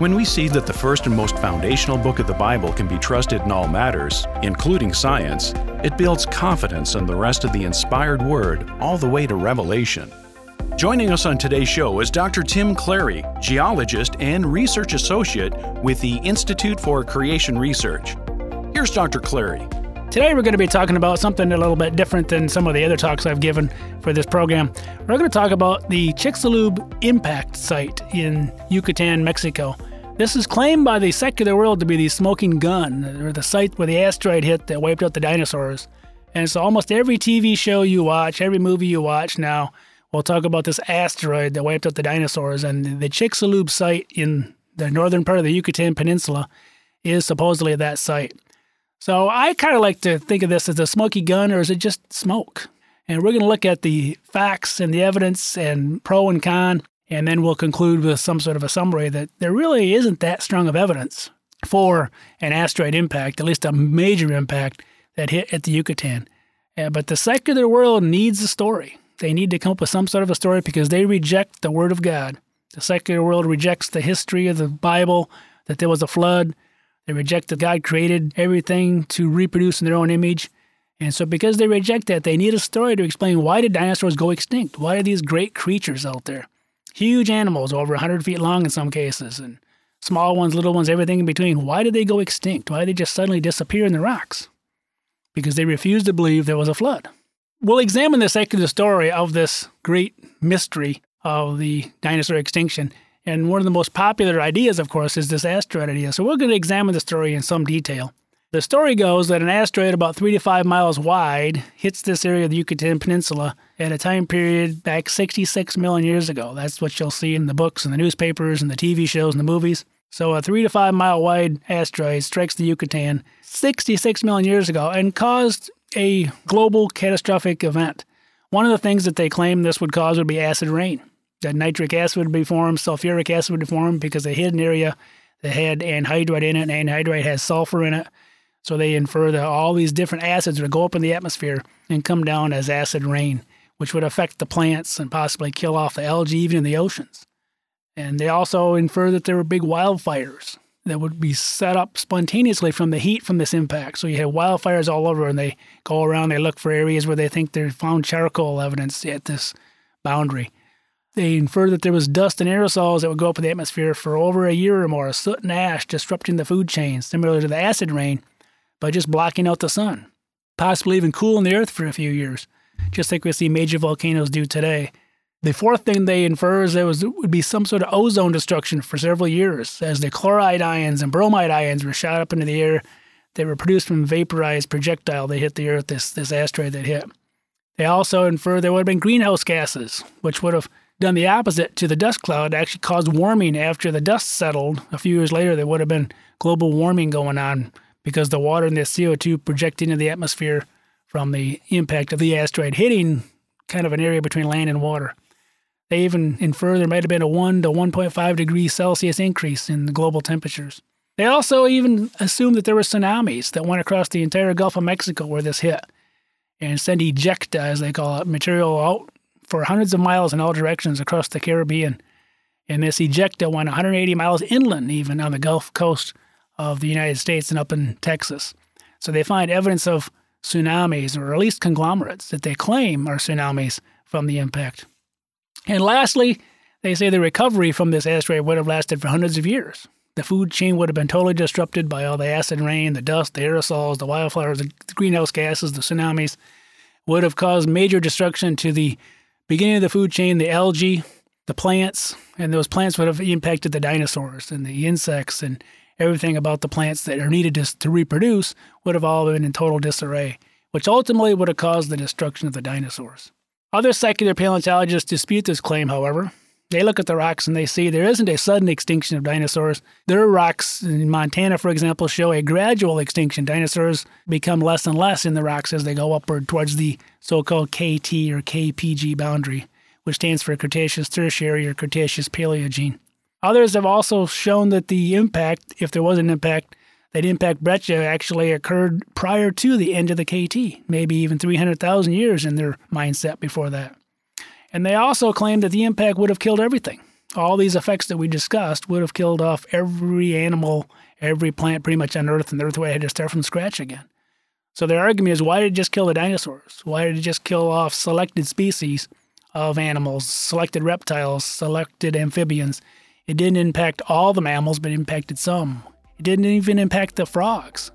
When we see that the first and most foundational book of the Bible can be trusted in all matters, including science, it builds confidence in the rest of the inspired Word all the way to Revelation. Joining us on today's show is Dr. Tim Clarey, geologist and research associate with the Institute for Creation Research. Here's Dr. Clarey. Today, we're going to be talking about something a little bit different than some of the other talks I've given for this program. We're going to talk about the Chicxulub impact site in Yucatan, Mexico. This is claimed by the secular world to be the smoking gun, or the site where the asteroid hit that wiped out the dinosaurs. And so, almost every TV show you watch, every movie you watch now, we'll talk about this asteroid that wiped out the dinosaurs. And the Chicxulub site in the northern part of the Yucatan Peninsula is supposedly that site. So I kind of like to think of this as a smoky gun, or is it just smoke? And we're going to look at the facts and the evidence and pro and con, and then we'll conclude with some sort of a summary that there really isn't that strong of evidence for an asteroid impact, at least a major impact that hit at the Yucatan. Uh, but the secular world needs a story. They need to come up with some sort of a story because they reject the Word of God. The secular world rejects the history of the Bible, that there was a flood. They reject that God created everything to reproduce in their own image. And so, because they reject that, they need a story to explain why did dinosaurs go extinct? Why are these great creatures out there? Huge animals, over 100 feet long in some cases, and small ones, little ones, everything in between. Why did they go extinct? Why did they just suddenly disappear in the rocks? Because they refused to believe there was a flood. We'll examine the secular story of this great mystery of the dinosaur extinction. And one of the most popular ideas, of course, is this asteroid idea. So we're going to examine the story in some detail. The story goes that an asteroid about three to five miles wide hits this area of the Yucatan Peninsula at a time period back 66 million years ago. That's what you'll see in the books and the newspapers and the TV shows and the movies. So a three to five mile wide asteroid strikes the Yucatan 66 million years ago and caused a global catastrophic event. One of the things that they claim this would cause would be acid rain. That nitric acid would be formed, sulfuric acid would be formed because they hit an area that had anhydrite in it, and anhydrite has sulfur in it. So they infer that all these different acids would go up in the atmosphere and come down as acid rain, which would affect the plants and possibly kill off the algae even in the oceans. And they also infer that there were big wildfires that would be set up spontaneously from the heat from this impact. So you have wildfires all over, and they go around, they look for areas where they think they found charcoal evidence at this boundary. They infer that there was dust and aerosols that would go up in the atmosphere for over a year or more, soot and ash disrupting the food chain, similar to the acid rain, by just blocking out the sun, possibly even cooling the earth for a few years, just like we see major volcanoes do today. The fourth thing they infer is there was, would be some sort of ozone destruction for several years, as the chloride ions and bromide ions were shot up into the air. They were produced from vaporized projectile that hit the Earth, this, this asteroid that hit. They also infer there would have been greenhouse gases, which would have done the opposite to the dust cloud, actually caused warming after the dust settled. A few years later, there would have been global warming going on because the water and the CO2 projected into the atmosphere from the impact of the asteroid hitting kind of an area between land and water. They even infer there might have been a 1 to 1.5 degrees Celsius increase in the global temperatures. They also even assumed that there were tsunamis that went across the entire Gulf of Mexico where this hit and sent ejecta, as they call it, material out for hundreds of miles in all directions across the Caribbean. And this ejecta went 180 miles inland, even on the Gulf Coast of the United States and up in Texas. So they find evidence of tsunamis, or at least conglomerates, that they claim are tsunamis from the impact. And lastly, they say the recovery from this asteroid would have lasted for hundreds of years. The food chain would have been totally disrupted by all the acid rain, the dust, the aerosols, the wildfires, the greenhouse gases, the tsunamis, would have caused major destruction to the beginning of the food chain, the algae, the plants, and those plants would have impacted the dinosaurs and the insects and everything about the plants that are needed to, to reproduce would have all been in total disarray, which ultimately would have caused the destruction of the dinosaurs. Other secular paleontologists dispute this claim, however. They look at the rocks and they see there isn't a sudden extinction of dinosaurs. Their rocks in Montana, for example, show a gradual extinction. Dinosaurs become less and less in the rocks as they go upward towards the so called KT or KPG boundary, which stands for Cretaceous Tertiary or Cretaceous Paleogene. Others have also shown that the impact, if there was an impact, that impact breccia actually occurred prior to the end of the KT, maybe even 300,000 years in their mindset before that. And they also claim that the impact would have killed everything. All these effects that we discussed would have killed off every animal, every plant pretty much on Earth, and the Earth would have had to start from scratch again. So their argument is why did it just kill the dinosaurs? Why did it just kill off selected species of animals, selected reptiles, selected amphibians? It didn't impact all the mammals, but it impacted some. It didn't even impact the frogs.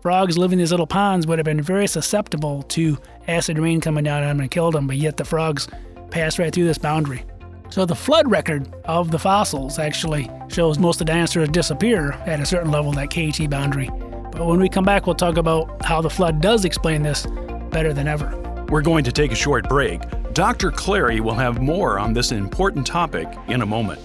Frogs living in these little ponds would have been very susceptible to acid rain coming down on them and killed them, but yet the frogs passed right through this boundary. So the flood record of the fossils actually shows most of the dinosaurs disappear at a certain level, that KT boundary. But when we come back, we'll talk about how the flood does explain this better than ever. We're going to take a short break. Dr. Clarey will have more on this important topic in a moment.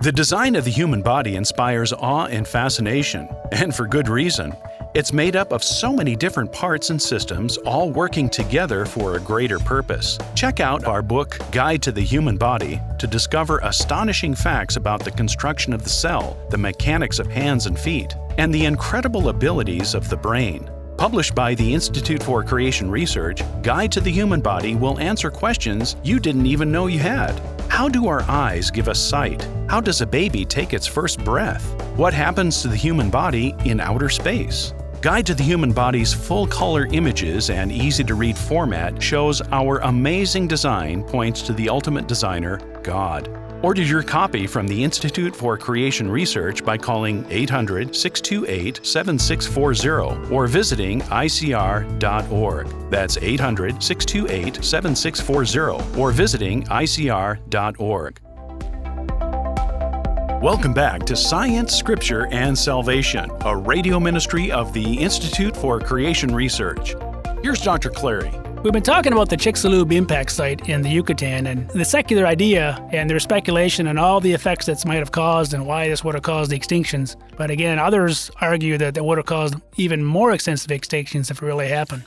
The design of the human body inspires awe and fascination, and for good reason. It's made up of so many different parts and systems, all working together for a greater purpose. Check out our book, Guide to the Human Body, to discover astonishing facts about the construction of the cell, the mechanics of hands and feet, and the incredible abilities of the brain. Published by the Institute for Creation Research, Guide to the Human Body will answer questions you didn't even know you had. How do our eyes give us sight? How does a baby take its first breath? What happens to the human body in outer space? Guide to the Human Body's full color images and easy to read format shows our amazing design points to the ultimate designer, God. Order your copy from the Institute for Creation Research by calling 800 628 7640 or visiting ICR.org. That's 800 628 7640 or visiting ICR.org. Welcome back to Science, Scripture, and Salvation, a radio ministry of the Institute for Creation Research. Here's Dr. Clarey. We've been talking about the Chicxulub impact site in the Yucatan and the secular idea and their speculation and all the effects that might have caused and why this would have caused the extinctions. But again, others argue that it would have caused even more extensive extinctions if it really happened.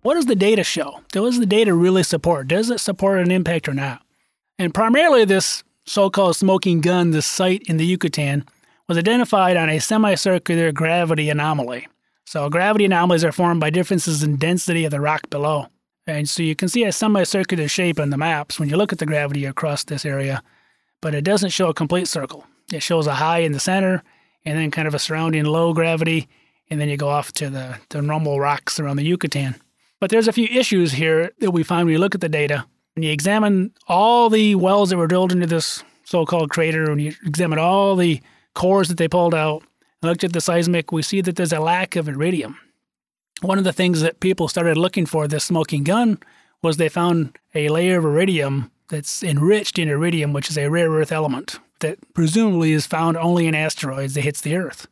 What does the data show? Does the data really support? Does it support an impact or not? And primarily, this so called smoking gun, the site in the Yucatan, was identified on a semicircular gravity anomaly. So, gravity anomalies are formed by differences in density of the rock below. And so you can see a semicircular shape on the maps when you look at the gravity across this area, but it doesn't show a complete circle. It shows a high in the center and then kind of a surrounding low gravity, and then you go off to the, the normal rocks around the Yucatan. But there's a few issues here that we find when you look at the data. When you examine all the wells that were drilled into this so-called crater, and you examine all the cores that they pulled out, and looked at the seismic, we see that there's a lack of iridium. One of the things that people started looking for this smoking gun was they found a layer of iridium that's enriched in iridium, which is a rare earth element that presumably is found only in asteroids that hits the Earth.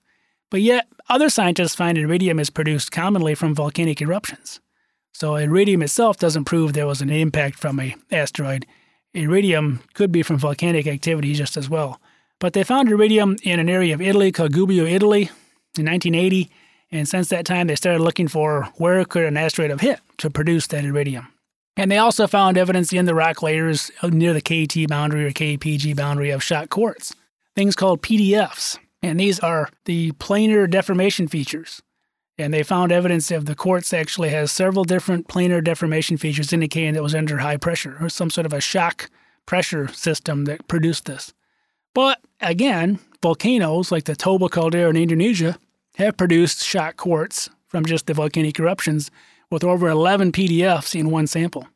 But yet, other scientists find iridium is produced commonly from volcanic eruptions. So iridium itself doesn't prove there was an impact from a asteroid. Iridium could be from volcanic activity just as well. But they found iridium in an area of Italy called Gubbio, Italy in 1980, and since that time they started looking for where could an asteroid have hit to produce that iridium. And they also found evidence in the rock layers near the KT boundary or KPG boundary of shock quartz, things called PDFs. And these are the planar deformation features and they found evidence of the quartz actually has several different planar deformation features indicating that it was under high pressure or some sort of a shock pressure system that produced this. But again, volcanoes like the Toba caldera in Indonesia have produced shock quartz from just the volcanic eruptions with over 11 PDFs in one sample.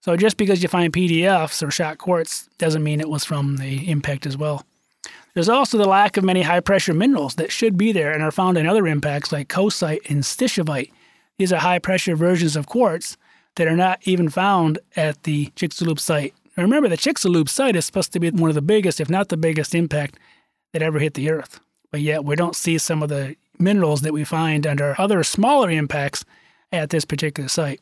So just because you find PDFs or shock quartz doesn't mean it was from the impact as well. There's also the lack of many high pressure minerals that should be there and are found in other impacts like coesite and stishovite. These are high pressure versions of quartz that are not even found at the Chicxulub site. Remember, the Chicxulub site is supposed to be one of the biggest, if not the biggest, impact that ever hit the Earth. But yet we don't see some of the minerals that we find under other smaller impacts at this particular site.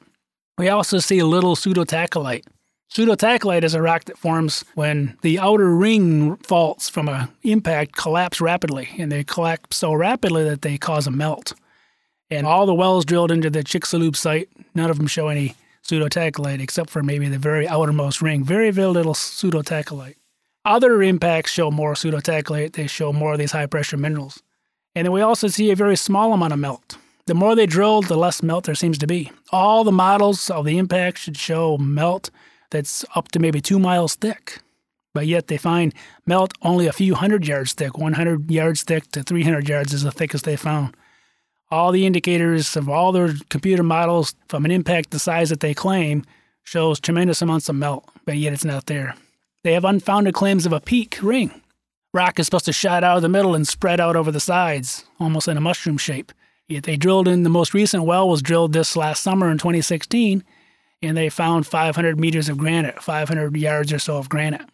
We also see a little pseudotachelite. Pseudotachylite is a rock that forms when the outer ring faults from an impact collapse rapidly, and they collapse so rapidly that they cause a melt. And all the wells drilled into the Chicxulub site, none of them show any pseudotachylite except for maybe the very outermost ring. Very, very little pseudotachylite. Other impacts show more pseudotachylite, they show more of these high pressure minerals. And then we also see a very small amount of melt. The more they drill, the less melt there seems to be. All the models of the impact should show melt that's up to maybe two miles thick. But yet they find melt only a few hundred yards thick. 100 yards thick to 300 yards is the thickest they found. All the indicators of all their computer models from an impact the size that they claim shows tremendous amounts of melt, but yet it's not there. They have unfounded claims of a peak ring. Rock is supposed to shot out of the middle and spread out over the sides, almost in a mushroom shape. Yet they drilled in the most recent well was drilled this last summer in 2016, and they found 500 meters of granite, 500 yards or so of granite.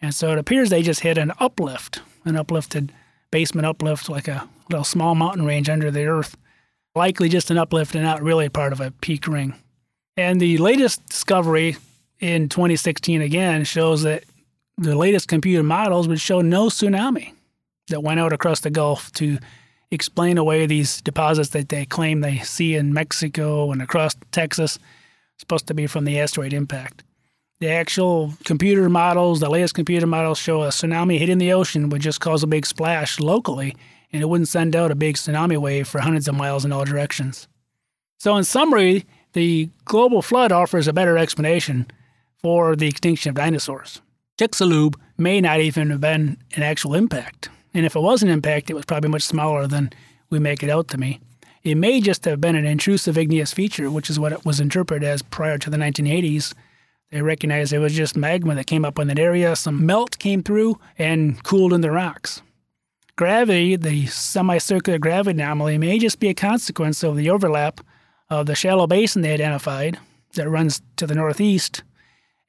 And so it appears they just hit an uplift, an uplifted basement uplift, like a little small mountain range under the earth. Likely just an uplift and not really part of a peak ring. And the latest discovery in 2016 again shows that the latest computer models would show no tsunami that went out across the Gulf to explain away these deposits that they claim they see in Mexico and across Texas, supposed to be from the asteroid impact. The actual computer models, the latest computer models, show a tsunami hitting the ocean would just cause a big splash locally, and it wouldn't send out a big tsunami wave for hundreds of miles in all directions. So, in summary, the global flood offers a better explanation for the extinction of dinosaurs. Chicxulub may not even have been an actual impact. And if it was an impact, it was probably much smaller than we make it out to me. It may just have been an intrusive igneous feature, which is what it was interpreted as prior to the 1980s. They recognized it was just magma that came up in that area. Some melt came through and cooled in the rocks. Gravity, the semicircular gravity anomaly, may just be a consequence of the overlap of the shallow basin they identified that runs to the northeast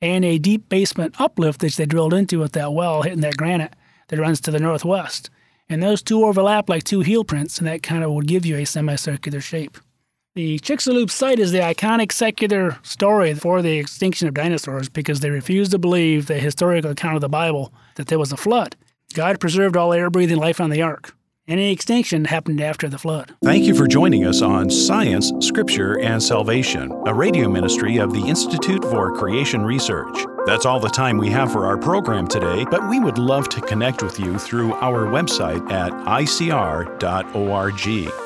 and a deep basement uplift that they drilled into with that well hitting that granite that runs to the northwest. And those two overlap like two heel prints, and that kind of would give you a semicircular shape. The Chicxulub site is the iconic secular story for the extinction of dinosaurs because they refuse to believe the historical account of the Bible that there was a flood. God preserved all air breathing life on the ark. Any extinction happened after the flood. Thank you for joining us on Science, Scripture, and Salvation, a radio ministry of the Institute for Creation Research. That's all the time we have for our program today, but we would love to connect with you through our website at icr.org.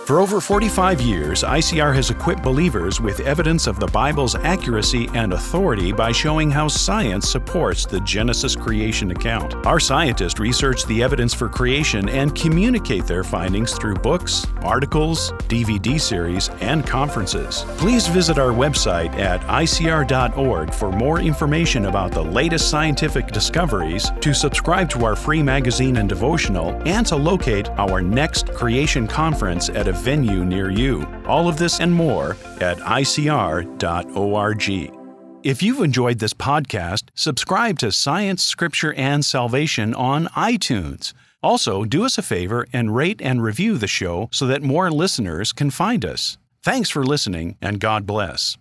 For over 45 years, ICR has equipped believers with evidence of the Bible's accuracy and authority by showing how science supports the Genesis creation account. Our scientists research the evidence for creation and communicate their findings through books, articles, DVD series, and conferences. Please visit our website at icr.org for more information about the latest scientific discoveries, to subscribe to our free magazine and devotional, and to locate our next creation conference at a venue near you. All of this and more at icr.org. If you've enjoyed this podcast, subscribe to Science, Scripture, and Salvation on iTunes. Also, do us a favor and rate and review the show so that more listeners can find us. Thanks for listening, and God bless.